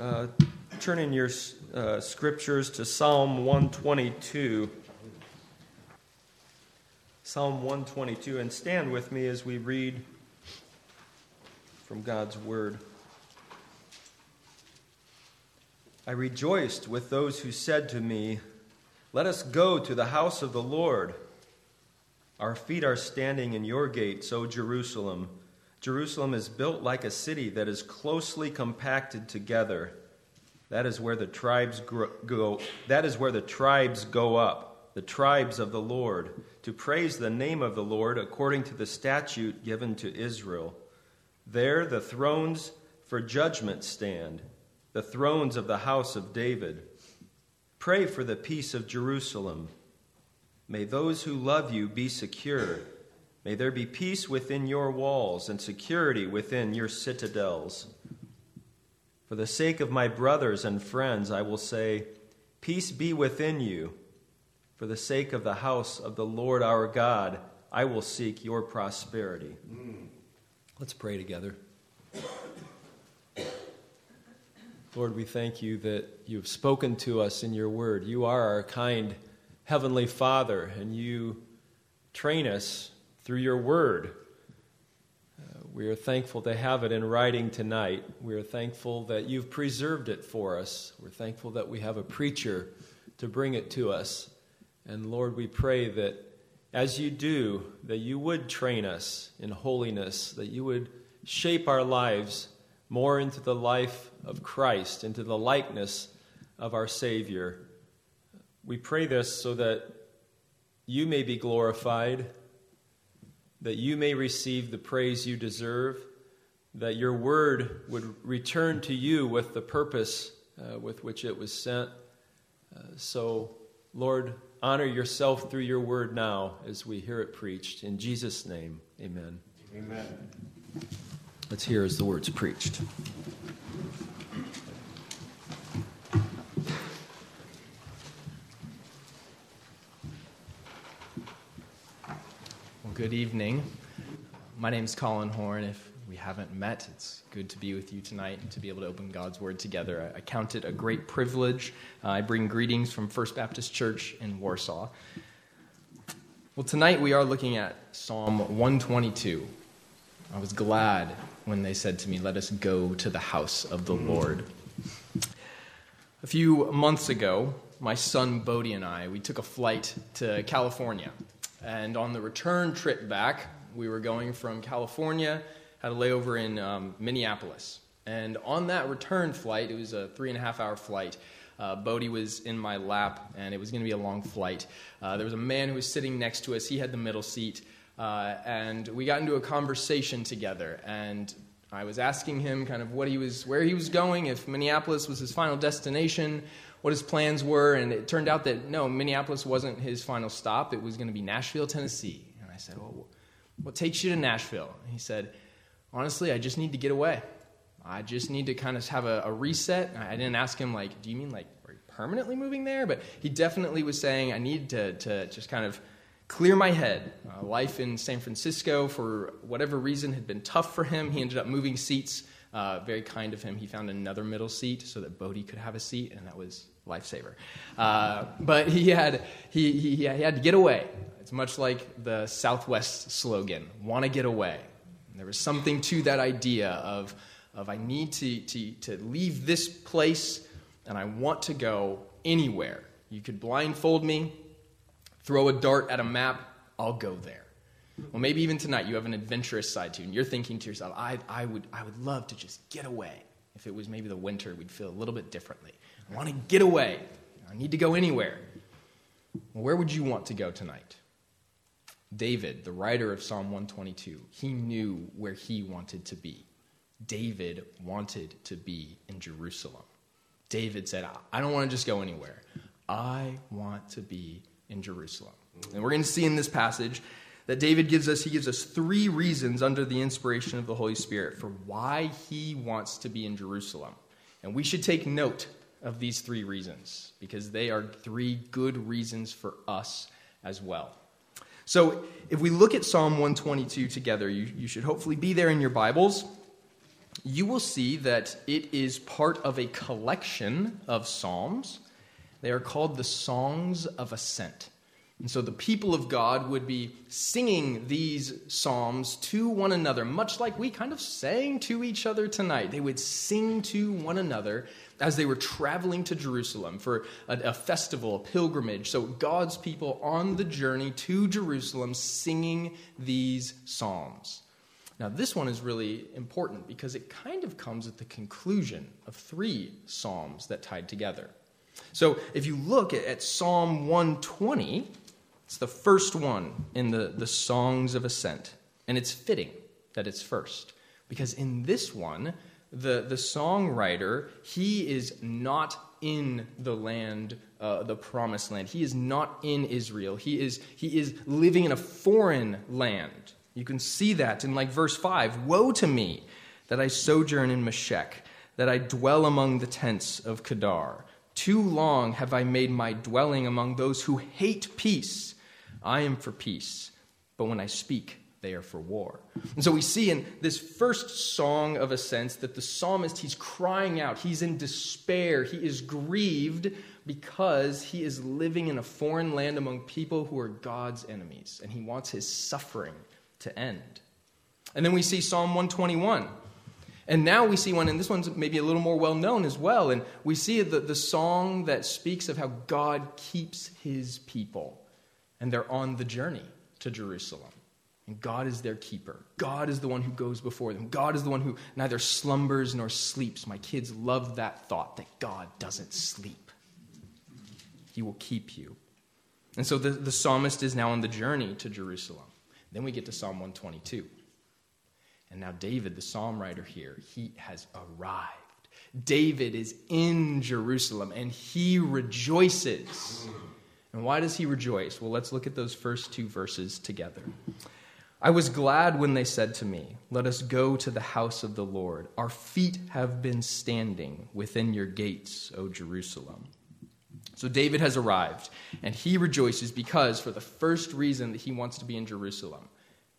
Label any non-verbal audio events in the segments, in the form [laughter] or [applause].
Uh, turn in your uh, scriptures to Psalm 122. Psalm 122, and stand with me as we read from God's Word. I rejoiced with those who said to me, Let us go to the house of the Lord. Our feet are standing in your gates, O Jerusalem. Jerusalem is built like a city that is closely compacted together. That is where the tribes go. That is where the tribes go up, the tribes of the Lord, to praise the name of the Lord according to the statute given to Israel. There the thrones for judgment stand, the thrones of the house of David. Pray for the peace of Jerusalem. May those who love you be secure. May there be peace within your walls and security within your citadels. For the sake of my brothers and friends, I will say, Peace be within you. For the sake of the house of the Lord our God, I will seek your prosperity. Mm. Let's pray together. Lord, we thank you that you have spoken to us in your word. You are our kind Heavenly Father, and you train us through your word. Uh, we are thankful to have it in writing tonight. We are thankful that you've preserved it for us. We're thankful that we have a preacher to bring it to us. And Lord, we pray that as you do, that you would train us in holiness, that you would shape our lives more into the life of Christ, into the likeness of our Savior. We pray this so that you may be glorified that you may receive the praise you deserve, that your word would return to you with the purpose uh, with which it was sent. Uh, so, Lord, honor yourself through your word now as we hear it preached. In Jesus' name, amen. Amen. Let's hear as the word's preached. Good evening. My name is Colin Horne. If we haven't met, it's good to be with you tonight and to be able to open God's Word together. I, count it a great privilege. Uh, I bring greetings from First Baptist Church in Warsaw. Well, tonight we are looking at Psalm 122. I was glad when they said to me, Let us go to the house of the Lord. A few months ago, my son Bodie and I, we took a flight to California and on the return trip back, we were going from California, had a layover in um, Minneapolis. And on that return flight, it was a three and a half hour flight. Uh, Bodie was in my lap, and it was going to be a long flight. Uh, there was a man who was sitting next to us. He had the middle seat, uh, and we got into a conversation together. And I was asking him kind of what he was, where he was going, if Minneapolis was his final destination, what his plans were, and it turned out that no, Minneapolis wasn't his final stop. It was going to be Nashville, Tennessee. And I said, Well, what takes you to Nashville? And he said, Honestly, I just need to get away. I just need to kind of have a, a reset. I didn't ask him, like, do you mean like are you permanently moving there? But he definitely was saying, I need to, to just kind of clear my head. Uh, life in San Francisco, for whatever reason, had been tough for him. He ended up moving seats. Uh, very kind of him. He found another middle seat so that Bodie could have a seat, and that was lifesaver. Uh, but he had, he, he, he had to get away. It's much like the Southwest slogan want to get away. There was something to that idea of, of I need to, to, to leave this place and I want to go anywhere. You could blindfold me, throw a dart at a map, I'll go there. Well, maybe even tonight you have an adventurous side to you, and you're thinking to yourself, I, I, would, I would love to just get away. If it was maybe the winter, we'd feel a little bit differently. I want to get away. I need to go anywhere. Well, where would you want to go tonight? David, the writer of Psalm 122, he knew where he wanted to be. David wanted to be in Jerusalem. David said, I don't want to just go anywhere. I want to be in Jerusalem. And we're going to see in this passage that David gives us, he gives us three reasons under the inspiration of the Holy Spirit for why he wants to be in Jerusalem. And we should take note of these three reasons because they are three good reasons for us as well. So, if we look at Psalm 122 together, you, you should hopefully be there in your Bibles. you will see that it is part of a collection of psalms. They are called the Songs of Ascent. And so the people of God would be singing these psalms to one another, much like we kind of sang to each other tonight. They would sing to one another as they were traveling to Jerusalem for a, a, festival, a pilgrimage. So God's people on the journey to Jerusalem singing these psalms. Now, this one is really important because it kind of comes at the conclusion of three psalms that tied together. So if you look at, at Psalm 120, it's the first one in the, the Songs of Ascent. And it's fitting that it's first. Because in this one, the, the songwriter, he is not in the land, uh, the promised land. He is not in Israel. He is, he is living in a foreign land. You can see that in like verse 5 Woe to me that I sojourn in Meshech, that I dwell among the tents of Kedar. Too long have I made my dwelling among those who hate peace. I am for peace, but when I speak, they are for war. And so we see in this first song of ascents that the psalmist, he's crying out. He's in despair. He is grieved because he is living in a foreign land among people who are God's enemies, and he wants his suffering to end. And then we see Psalm 121. And now we see one, and this one's maybe a little more well known as well. And we see the, the song that speaks of how God keeps his people and they're on the journey to Jerusalem. And God is their keeper. God is the one who goes before them. God is the one who neither slumbers nor sleeps. My kids love that thought that God doesn't sleep. He will keep you. And so the, the psalmist is now on the journey to Jerusalem. Then we get to Psalm 122. And now David, the psalm writer here, he has arrived. David is in Jerusalem and he rejoices. And why does he rejoice? Well, let's look at those first two verses together. I was glad when they said to me, Let us go to the house of the Lord. Our feet have been standing within your gates, O Jerusalem. So David has arrived, and he rejoices because, for the first reason that he wants to be in Jerusalem,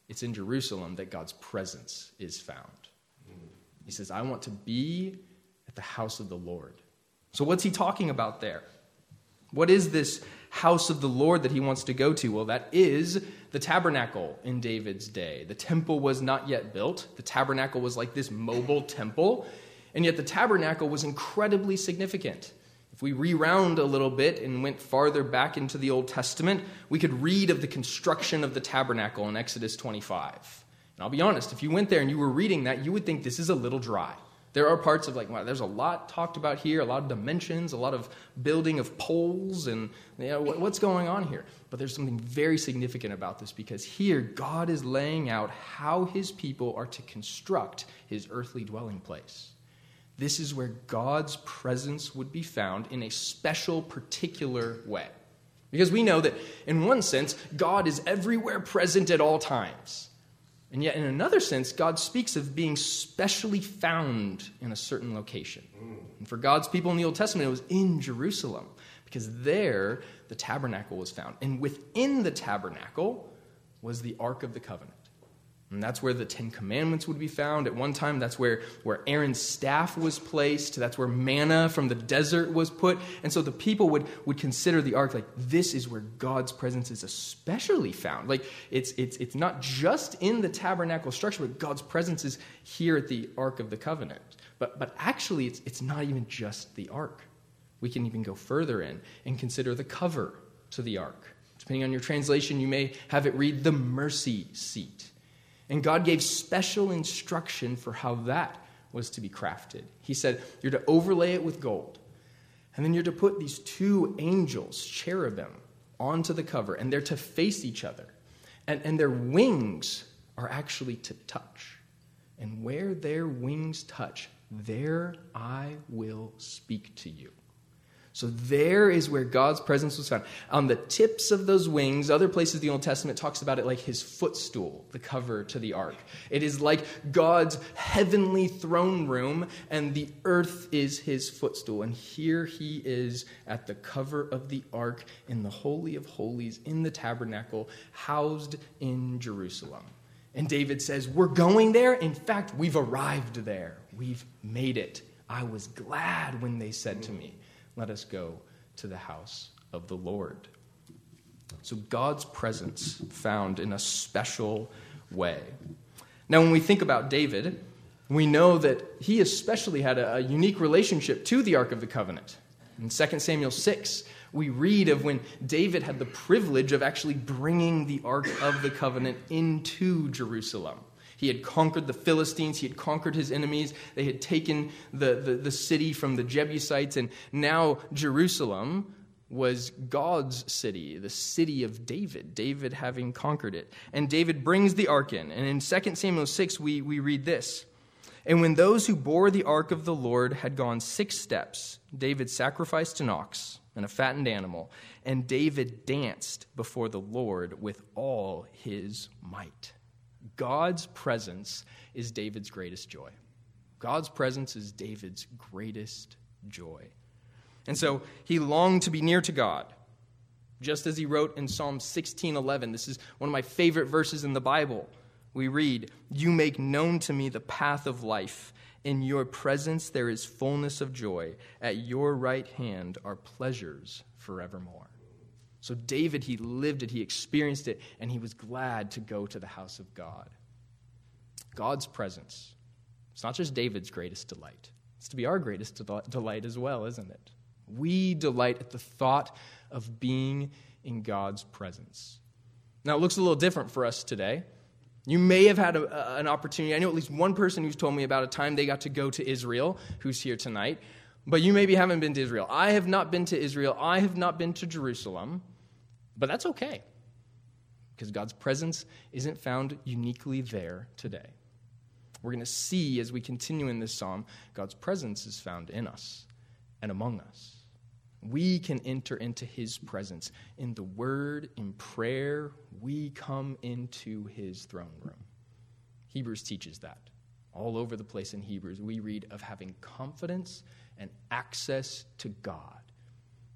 it's in Jerusalem that God's presence is found. He says, I want to be at the house of the Lord. So, what's he talking about there? What is this house of the Lord that he wants to go to? Well, that is the tabernacle in David's day. The temple was not yet built. The tabernacle was like this mobile temple, and yet the tabernacle was incredibly significant. If we rewound a little bit and went farther back into the Old Testament, we could read of the construction of the tabernacle in Exodus 25. And I'll be honest, if you went there and you were reading that, you would think this is a little dry. There are parts of like, wow, there's a lot talked about here, a lot of dimensions, a lot of building of poles, and you know, what's going on here? But there's something very significant about this because here God is laying out how his people are to construct his earthly dwelling place. This is where God's presence would be found in a special, particular way. Because we know that, in one sense, God is everywhere present at all times. And yet, in another sense, God speaks of being specially found in a certain location. And for God's people in the Old Testament, it was in Jerusalem, because there the tabernacle was found. And within the tabernacle was the Ark of the Covenant. And that's where the Ten Commandments would be found. At one time, that's where, where Aaron's staff was placed. That's where manna from the desert was put. And so the people would, would consider the ark like this is where God's presence is especially found. Like it's, it's, it's not just in the tabernacle structure, but God's presence is here at the Ark of the Covenant. But, but actually, it's, it's not even just the ark. We can even go further in and consider the cover to the ark. Depending on your translation, you may have it read the mercy seat. And God gave special instruction for how that was to be crafted. He said, You're to overlay it with gold. And then you're to put these two angels, cherubim, onto the cover, and they're to face each other. And, and their wings are actually to touch. And where their wings touch, there I will speak to you. So there is where God's presence was found. On the tips of those wings, other places the Old Testament talks about it like his footstool, the cover to the ark. It is like God's heavenly throne room, and the earth is his footstool. And here he is at the cover of the ark in the Holy of Holies, in the tabernacle, housed in Jerusalem. And David says, We're going there. In fact, we've arrived there. We've made it. I was glad when they said to me, Let us go to the house of the Lord. So God's presence found in a special way. Now, when we think about David, we know that he especially had a, unique relationship to the Ark of the Covenant. In 2 Samuel 6, we read of when David had the privilege of actually bringing the Ark of the Covenant into Jerusalem. He had conquered the Philistines, he had conquered his enemies, they had taken the, the, the city from the Jebusites, and now Jerusalem was God's city, the city of David, David having conquered it. And David brings the ark in. And in 2 Samuel 6, we, we read this. And when those who bore the ark of the Lord had gone six steps, David sacrificed an ox and a fattened animal, and David danced before the Lord with all his might. God's presence is David's greatest joy. God's presence is David's greatest joy. And so he longed to be near to God. Just as he wrote in Psalm 16:11. This is one of my favorite verses in the Bible. We read, "You make known to me the path of life. In your presence there is fullness of joy. At your right hand are pleasures forevermore." So David, he lived it, he experienced it, and he was glad to go to the house of God. God's presence. It's not just David's greatest delight. It's to be our greatest delight as well, isn't it? We delight at the thought of being in God's presence. Now, it looks a little different for us today. You may have had a, an opportunity. I know at least one person who's told me about a time they got to go to Israel who's here tonight, but you maybe haven't been to Israel. I have not been to Israel. I have not been to Jerusalem, but that's okay because God's presence isn't found uniquely there today. We're going to see as we continue in this psalm, God's presence is found in us and among us. We can enter into his presence. In the word, in prayer, we come into his throne room. Hebrews teaches that. All over the place in Hebrews, we read of having confidence and access to God.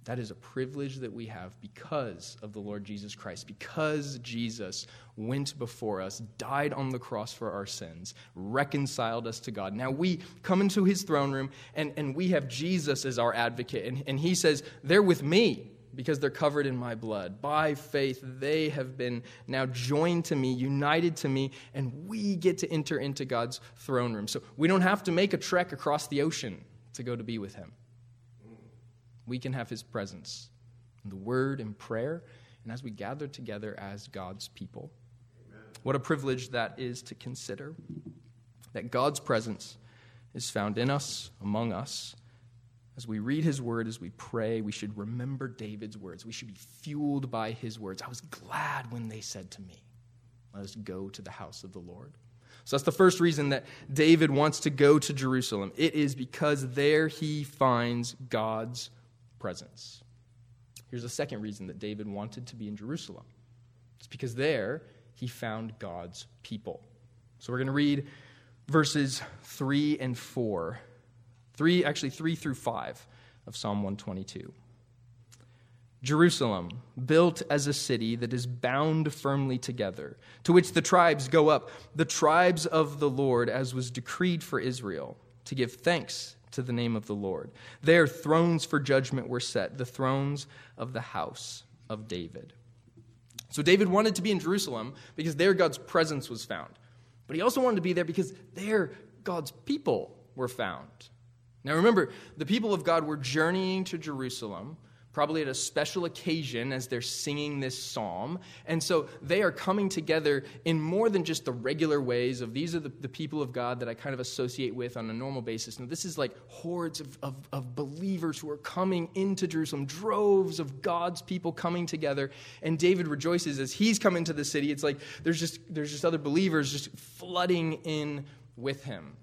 That is a privilege that we have because of the Lord Jesus Christ, because Jesus went before us, died on the cross for our sins, reconciled us to God. Now we come into his throne room and, and we have Jesus as our advocate. And, and he says, They're with me because they're covered in my blood. By faith, they have been now joined to me, united to me, and we get to enter into God's throne room. So we don't have to make a trek across the ocean to go to be with him we can have his presence in the word and prayer, and as we gather together as God's people. Amen. What a privilege that is to consider that God's presence is found in us, among us. As we read his word, as we pray, we should remember David's words. We should be fueled by his words. I was glad when they said to me, Let us go to the house of the Lord. So that's the first reason that David wants to go to Jerusalem. It is because there he finds God's presence. Here's a second reason that David wanted to be in Jerusalem it's because there he found God's people. So we're going to read verses 3 and 4. 3 actually 3 through 5 of Psalm 122. Jerusalem, built as a city that is bound firmly together, to which the tribes go up, the tribes of the Lord, as was decreed for Israel, to give thanks to the name of the Lord. There, thrones for judgment were set, the thrones of the house of David. So, David wanted to be in Jerusalem because there God's presence was found. But he also wanted to be there because there God's people were found. Now, remember, the people of God were journeying to Jerusalem probably at a special occasion as they're singing this psalm. And so they are coming together in more than just the regular ways of these are the, the people of God that I kind of associate with on a normal basis. No, this is like hordes of, of, of believers who are coming into Jerusalem, droves of God's people coming together. And David rejoices as he's come into the city. It's like there's just, there's just other believers just flooding in with him.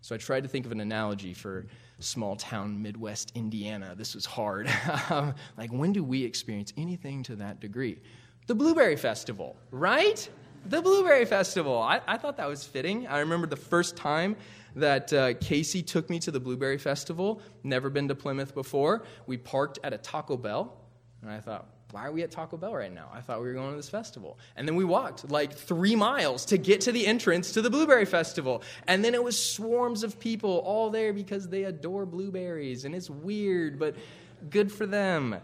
So I tried to think of an analogy for small town Midwest Indiana. This was hard. [laughs] Um, like, when do we experience anything to that degree? The Blueberry Festival, right? The Blueberry Festival. I, I thought that was fitting. I remember the first time that uh, Casey took me to the Blueberry Festival. Never been to Plymouth before. We parked at a Taco Bell, and I thought, why are we at Taco Bell right now? I thought we were going to this festival. And then we walked like three miles to get to the entrance to the Blueberry Festival. And then it was swarms of people all there because they adore blueberries. And it's weird, but good for them.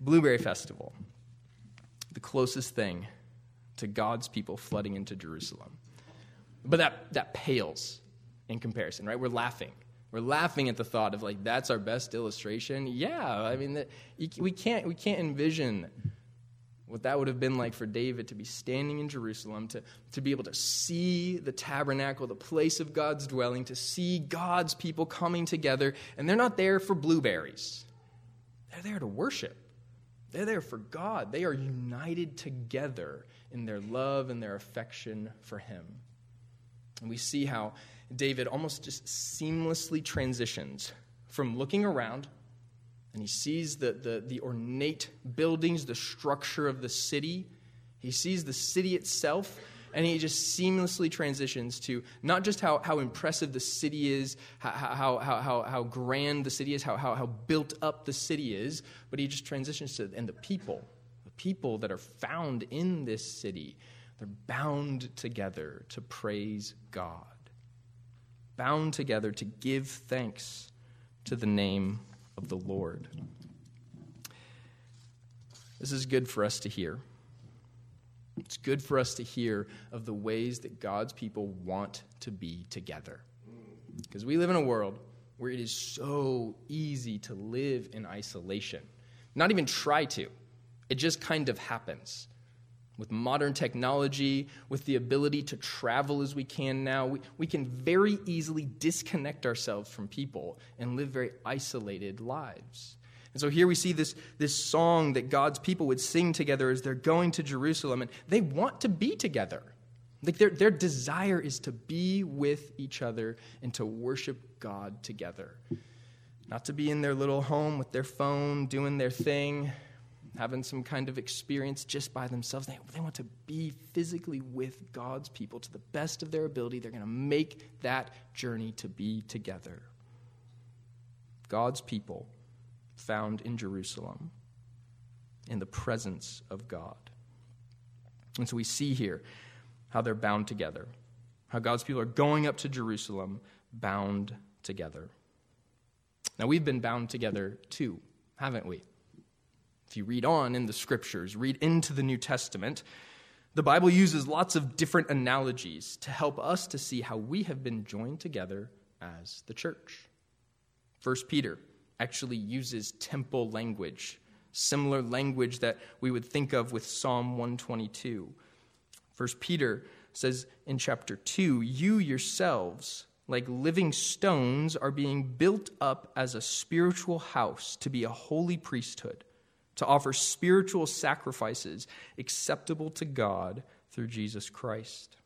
Blueberry Festival, the closest thing to God's people flooding into Jerusalem. But that, that pales in comparison, right? We're laughing. We're laughing at the thought of like that's our best illustration. Yeah, I mean that, we can't we can't envision what that would have been like for David to be standing in Jerusalem, to, to be able to see the tabernacle, the place of God's dwelling, to see God's people coming together. And they're not there for blueberries, they're there to worship. They're there for God. They are united together in their love and their affection for Him. And we see how David almost just seamlessly transitions from looking around and he sees the, the, the, ornate buildings, the structure of the city. He sees the city itself, and he just seamlessly transitions to not just how, how impressive the city is, how, how, how, how, grand the city is, how, how, how built up the city is, but he just transitions to, and the people, the people that are found in this city, they're bound together to praise God bound together to give thanks to the name of the Lord. This is good for us to hear. It's good for us to hear of the ways that God's people want to be together. Because we live in a world where it is so easy to live in isolation. Not even try to, it just kind of happens. With modern technology, with the ability to travel as we can now, we, we can very easily disconnect ourselves from people and live very isolated lives. And so here we see this, this song that God's people would sing together as they're going to Jerusalem, and they want to be together. Like their, their desire is to be with each other and to worship God together. Not to be in their little home with their phone, doing their thing, having some kind of experience just by themselves. They, they want to be physically with God's people to the best of their ability. They're going to make that journey to be together. God's people found in Jerusalem in the presence of God. And so we see here how they're bound together, how God's people are going up to Jerusalem bound together. Now, we've been bound together too, haven't we? If you read on in the scriptures, read into the New Testament, the Bible uses lots of different analogies to help us to see how we have been joined together as the church. First Peter actually uses temple language, similar language that we would think of with Psalm 122. First Peter says in chapter 2, you yourselves like living stones are being built up as a spiritual house to be a holy priesthood to offer spiritual sacrifices acceptable to God through Jesus Christ.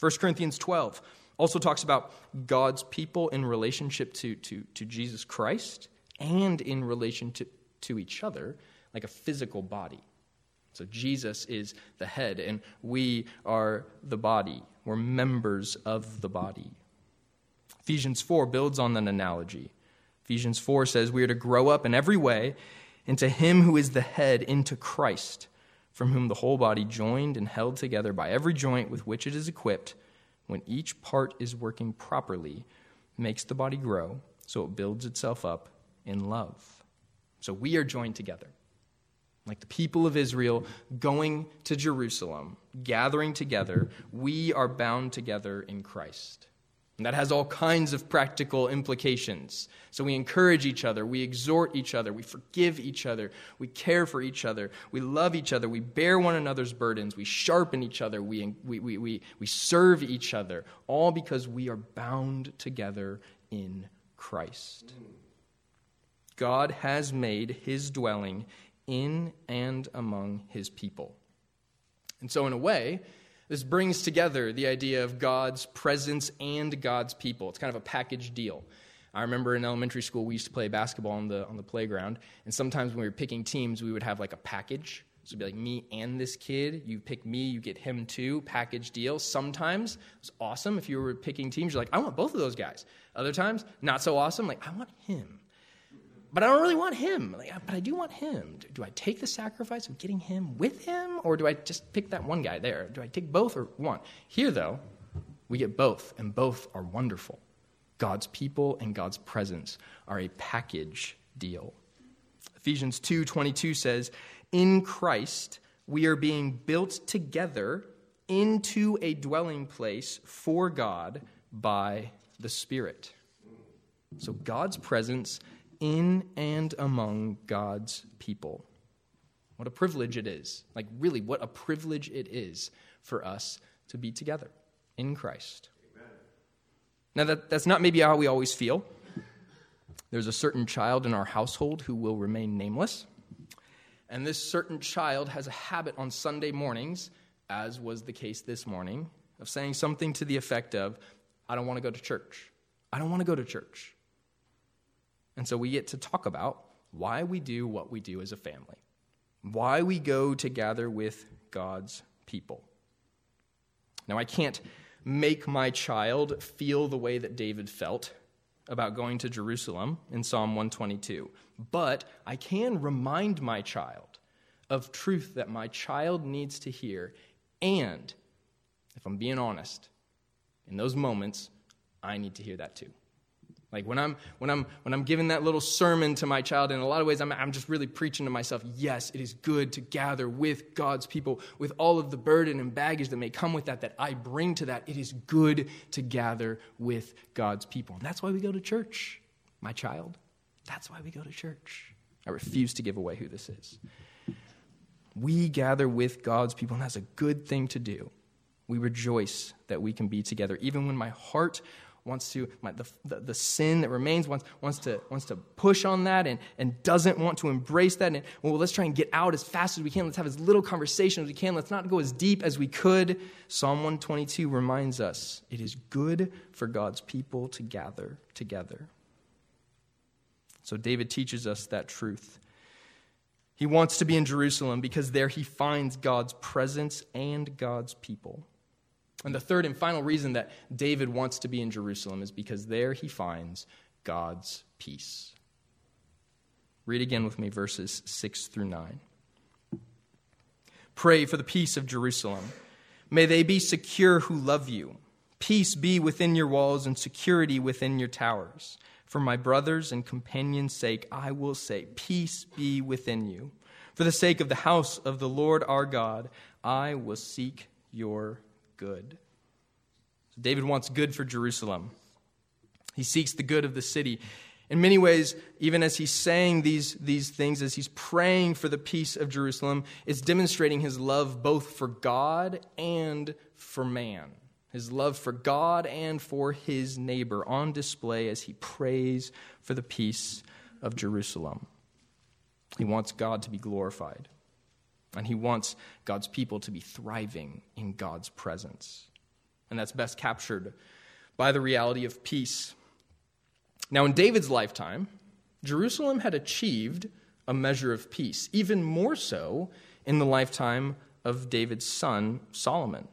1 Corinthians 12 also talks about God's people in relationship to, to, to Jesus Christ and in relation to, to each other, like a physical body. So Jesus is the head, and we are the body. We're members of the body. Ephesians 4 builds on that analogy. Ephesians 4 says we are to grow up in every way into him who is the head, into Christ, from whom the whole body, joined and held together by every joint with which it is equipped, when each part is working properly, makes the body grow so it builds itself up in love. So we are joined together. Like the people of Israel going to Jerusalem, gathering together, we are bound together in Christ. And that has all kinds of practical implications. So we encourage each other, we exhort each other, we forgive each other, we care for each other, we love each other, we bear one another's burdens, we sharpen each other, we, we, we, we, we serve each other, all because we are bound together in Christ. God has made his dwelling in and among his people. And so, in a way, this brings together the idea of God's presence and God's people. It's kind of a package deal. I remember in elementary school, we used to play basketball on the, on the playground, and sometimes when we were picking teams, we would have like a package. So it'd be like me and this kid. You pick me, you get him too. Package deal. Sometimes it was awesome. If you were picking teams, you're like, I want both of those guys. Other times, not so awesome. Like, I want him. But I don't really want him. Like, but I do want him. Do I take the sacrifice of getting him with him, or do I just pick that one guy there? Do I take both or one? Here, though, we get both, and both are wonderful. God's people and God's presence are a package deal. Ephesians 2:22 says, "In Christ we are being built together into a dwelling place for God by the Spirit." So God's presence in and among God's people. What a privilege it is. Like, really, what a privilege it is for us to be together in Christ. Amen. Now, that, that's not maybe how we always feel. There's a certain child in our household who will remain nameless. And this certain child has a habit on Sunday mornings, as was the case this morning, of saying something to the effect of, I don't want to go to church. I don't want to go to church. And so we get to talk about why we do what we do as a family, why we go to gather with God's people. Now, I can't make my child feel the way that David felt about going to Jerusalem in Psalm 122, but I can remind my child of truth that my child needs to hear. And if I'm being honest, in those moments, I need to hear that too. Like when I'm when I'm when I'm giving that little sermon to my child, in a lot of ways, I'm I'm just really preaching to myself. Yes, it is good to gather with God's people, with all of the burden and baggage that may come with that, that I bring to that. It is good to gather with God's people, and that's why we go to church, my child. That's why we go to church. I refuse to give away who this is. We gather with God's people, and that's a good thing to do. We rejoice that we can be together, even when my heart wants to, my, the, the, the, sin that remains wants, wants, to, wants to push on that and, and doesn't want to embrace that. And, well, let's try and get out as fast as we can. Let's have as little conversation as we can. Let's not go as deep as we could. Psalm 122 reminds us it is good for God's people to gather together. So David teaches us that truth. He wants to be in Jerusalem because there he finds God's presence and God's people. And the third and final reason that David wants to be in Jerusalem is because there he finds God's peace. Read again with me verses 6 through 9. Pray for the peace of Jerusalem. May they be secure who love you. Peace be within your walls and security within your towers. For my brothers and companions' sake, I will say, Peace be within you. For the sake of the house of the Lord our God, I will seek your good. David wants good for Jerusalem. He seeks the good of the city. In many ways, even as he's saying these, these things, as he's praying for the peace of Jerusalem, it's demonstrating his love both for God and for man. His love for God and for his neighbor on display as he prays for the peace of Jerusalem. He wants God to be glorified. And he wants God's people to be thriving in God's presence. And that's best captured by the reality of peace. Now, in David's lifetime, Jerusalem had achieved a measure of peace, even more so in the lifetime of David's son, Solomon.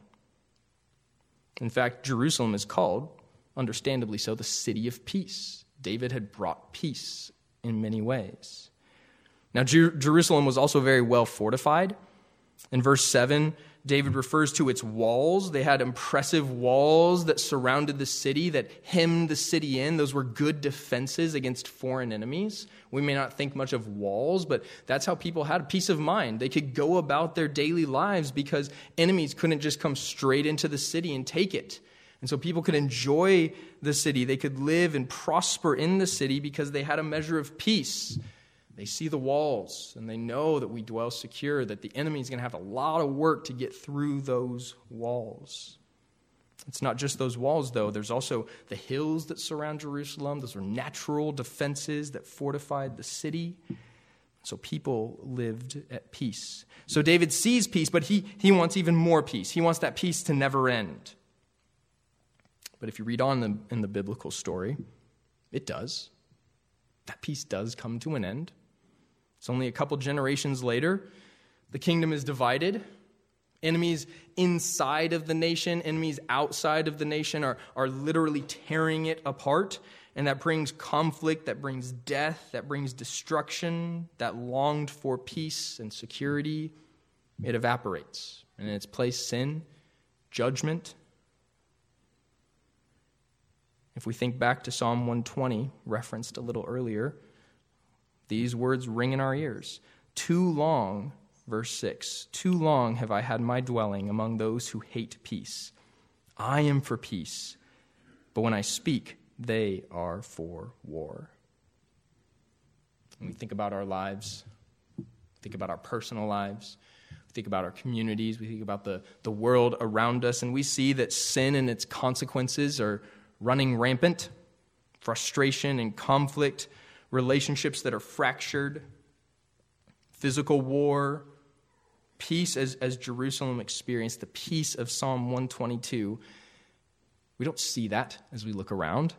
In fact, Jerusalem is called, understandably so, the city of peace. David had brought peace in many ways. Now, Jer- Jerusalem was also very well fortified. In verse 7, David refers to its walls. They had impressive walls that surrounded the city, that hemmed the city in. Those were good defenses against foreign enemies. We may not think much of walls, but that's how people had peace of mind. They could go about their daily lives because enemies couldn't just come straight into the city and take it. And so people could enjoy the city. They could live and prosper in the city because they had a measure of peace. They see the walls and they know that we dwell secure, that the enemy is going to have a lot of work to get through those walls. It's not just those walls, though. There's also the hills that surround Jerusalem. Those were natural defenses that fortified the city. So people lived at peace. So David sees peace, but he, he wants even more peace. He wants that peace to never end. But if you read on the, in the biblical story, it does. That peace does come to an end. It's only a couple generations later. The kingdom is divided. Enemies inside of the nation, enemies outside of the nation are, are literally tearing it apart. and that brings conflict, that brings death, that brings destruction, that longed for peace and security, it evaporates. And in its place, sin, judgment. If we think back to Psalm 120, referenced a little earlier, these words ring in our ears. Too long, verse 6, too long have I had my dwelling among those who hate peace. I am for peace, but when I speak, they are for war. When we think about our lives, think about our personal lives, we think about our communities, we think about the, the world around us, and we see that sin and its consequences are running rampant frustration and conflict, relationships that are fractured, physical war, peace as, as Jerusalem experienced, the peace of Psalm 122. We don't see that as we look around.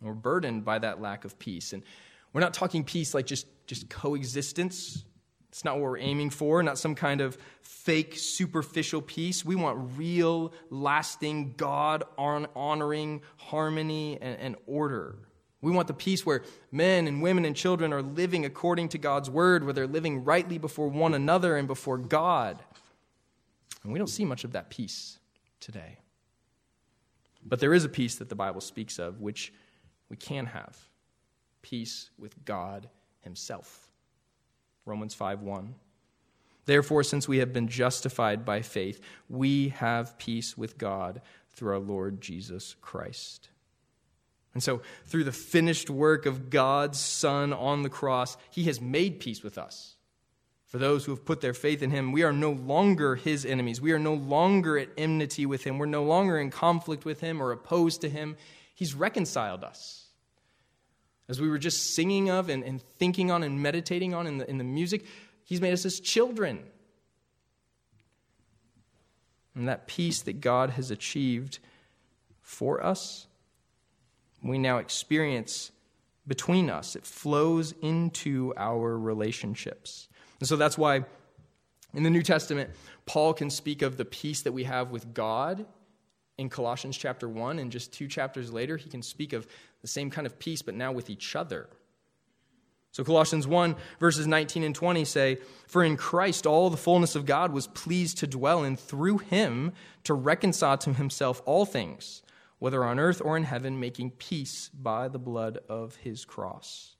We're burdened by that lack of peace. And we're not talking peace like just, just coexistence it's not what we're aiming for, not some kind of fake, superficial peace. We want real, lasting, God honoring harmony and, and, order. We want the peace where men and women and children are living according to God's word, where they're living rightly before one another and before God. And we don't see much of that peace today. But there is a peace that the Bible speaks of, which we can have peace with God Himself. Romans 5 1. Therefore, since we have been justified by faith, we have peace with God through our Lord Jesus Christ. And so, through the finished work of God's Son on the cross, He has made peace with us. For those who have put their faith in Him, we are no longer His enemies. We are no longer at enmity with Him. We're no longer in conflict with Him or opposed to Him. He's reconciled us as we were just singing of and, and thinking on and meditating on in the, in the music, He's made us His children. And that peace that God has achieved for us, we now experience between us. It flows into our relationships. And so that's why in the New Testament, Paul can speak of the peace that we have with God in Colossians chapter 1, and just two chapters later, he can speak of the same kind of peace, but now with each other. So, Colossians 1, verses 19 and 20 say, For in Christ all the fullness of God was pleased to dwell, and through him to reconcile to himself all things, whether on earth or in heaven, making peace by the blood of his cross.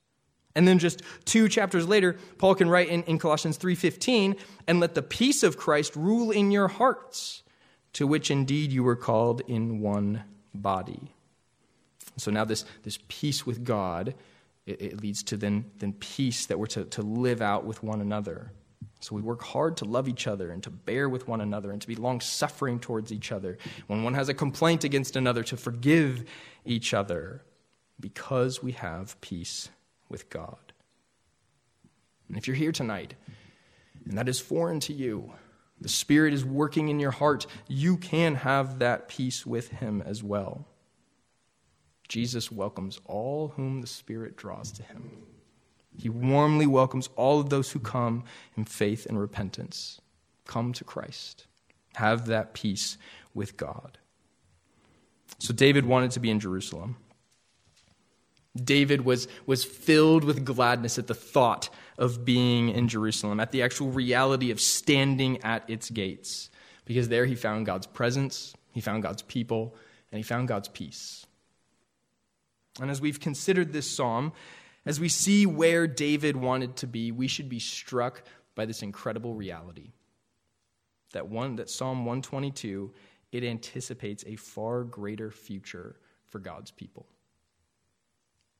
And then just two chapters later, Paul can write in, in Colossians 3:15, and let the peace of Christ rule in your hearts to which indeed you were called in one body. So now this, this peace with God, it, it leads to then, then peace that we're to, to live out with one another. So we work hard to love each other and to bear with one another and to be long suffering towards each other. When one has a complaint against another, to forgive each other because we have peace with God. And if you're here tonight and that is foreign to you, the Spirit is working in your heart, you can have that peace with Him as well. Jesus welcomes all whom the Spirit draws to Him. He warmly welcomes all of those who come in faith and repentance. Come to Christ. Have that peace with God. So David wanted to be in Jerusalem. David was, was filled with gladness at the thought of being in Jerusalem, at the actual reality of standing at its gates, because there he found God's presence, he found God's people, and he found God's peace. And as we've considered this psalm, as we see where David wanted to be, we should be struck by this incredible reality. That one that Psalm 122 it anticipates a far greater future for God's people.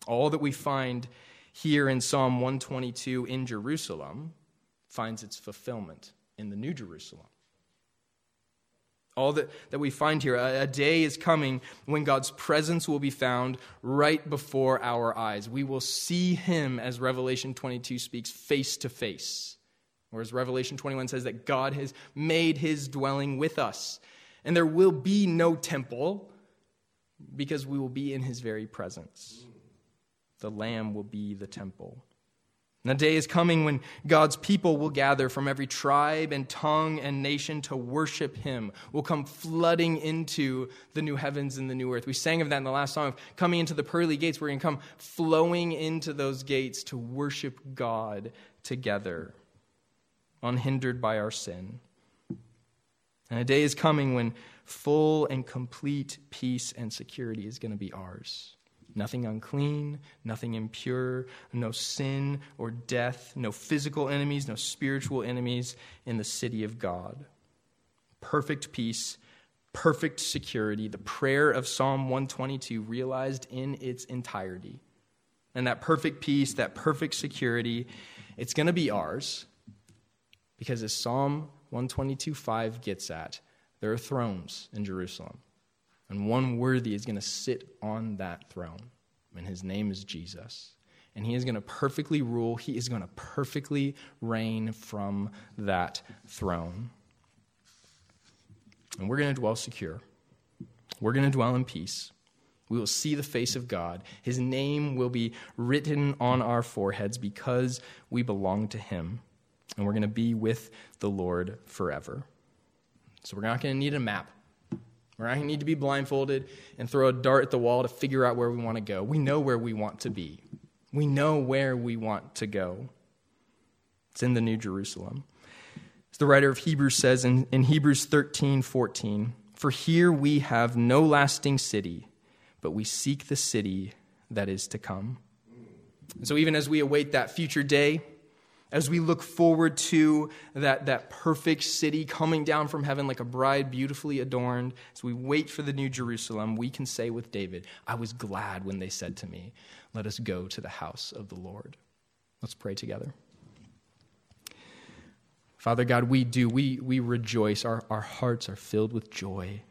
All that we find here in Psalm 122 in Jerusalem finds its fulfillment in the New Jerusalem. All that, that we find here, a, a, day is coming when God's presence will be found right before our eyes. We will see Him, as Revelation 22 speaks, face to face. Whereas Revelation 21 says that God has made His dwelling with us. And there will be no temple because we will be in His very presence. The Lamb will be the temple. And the day is coming when God's people will gather from every tribe and tongue and nation to worship Him, will come flooding into the new heavens and the new earth. We sang of that in the last song of coming into the pearly gates. We're going to come flowing into those gates to worship God together, unhindered by our sin. And a day is coming when full and complete peace and security is going to be ours. Nothing unclean, nothing impure, no sin or death, no physical enemies, no spiritual enemies in the city of God. Perfect peace, perfect security, the prayer of Psalm 122 realized in its entirety. And that perfect peace, that perfect security, it's going to be ours because as Psalm 122:5 gets at, there are thrones in Jerusalem. And one worthy is going to sit on that throne. And his name is Jesus. And he is going to perfectly rule, he is going to perfectly reign from that throne. And we're going to dwell secure. We're going to dwell in peace. We will see the face of God. His name will be written on our foreheads because we belong to him. And we're going to be with the Lord forever. So we're not going to need a map. We're not need to be blindfolded and throw a dart at the wall to figure out where we want to go. We know where we want to be, we know where we want to go. It's in the New Jerusalem. As the writer of Hebrews says in, in Hebrews 13 14, For here we have no lasting city, but we seek the city that is to come. And so, even as we await that future day, as we look forward to that, that perfect city coming down from heaven like a bride beautifully adorned, as we wait for the new Jerusalem, we can say with David, I was glad when they said to me, Let us go to the house of the Lord. Let's pray together. Father God, we do, we, we rejoice. Our, our hearts are filled with joy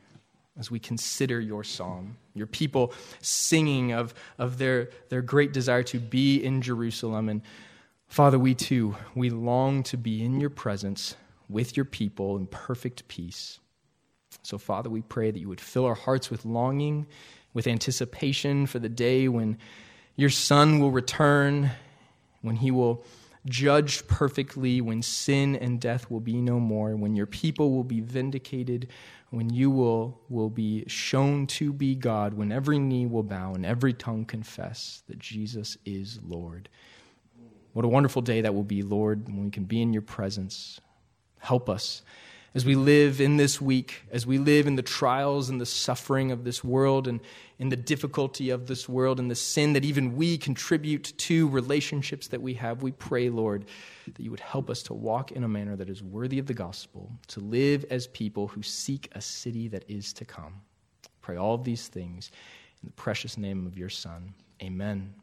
as we consider your psalm, your people singing of, of their, their great desire to be in Jerusalem and Father, we too, we long to be in your presence with your people in perfect peace. So, Father, we pray that you would fill our hearts with longing, with anticipation for the day when your Son will return, when he will judge perfectly, when sin and death will be no more, when your people will be vindicated, when you will, will be shown to be God, when every knee will bow and every tongue confess that Jesus is Lord. What a wonderful day that will be, Lord, when we can be in your presence. Help us as we live in this week, as we live in the trials and the suffering of this world and in the difficulty of this world and the sin that even we contribute to relationships that we have. We pray, Lord, that you would help us to walk in a manner that is worthy of the gospel, to live as people who seek a city that is to come. Pray all of these things in the precious name of your Son. Amen.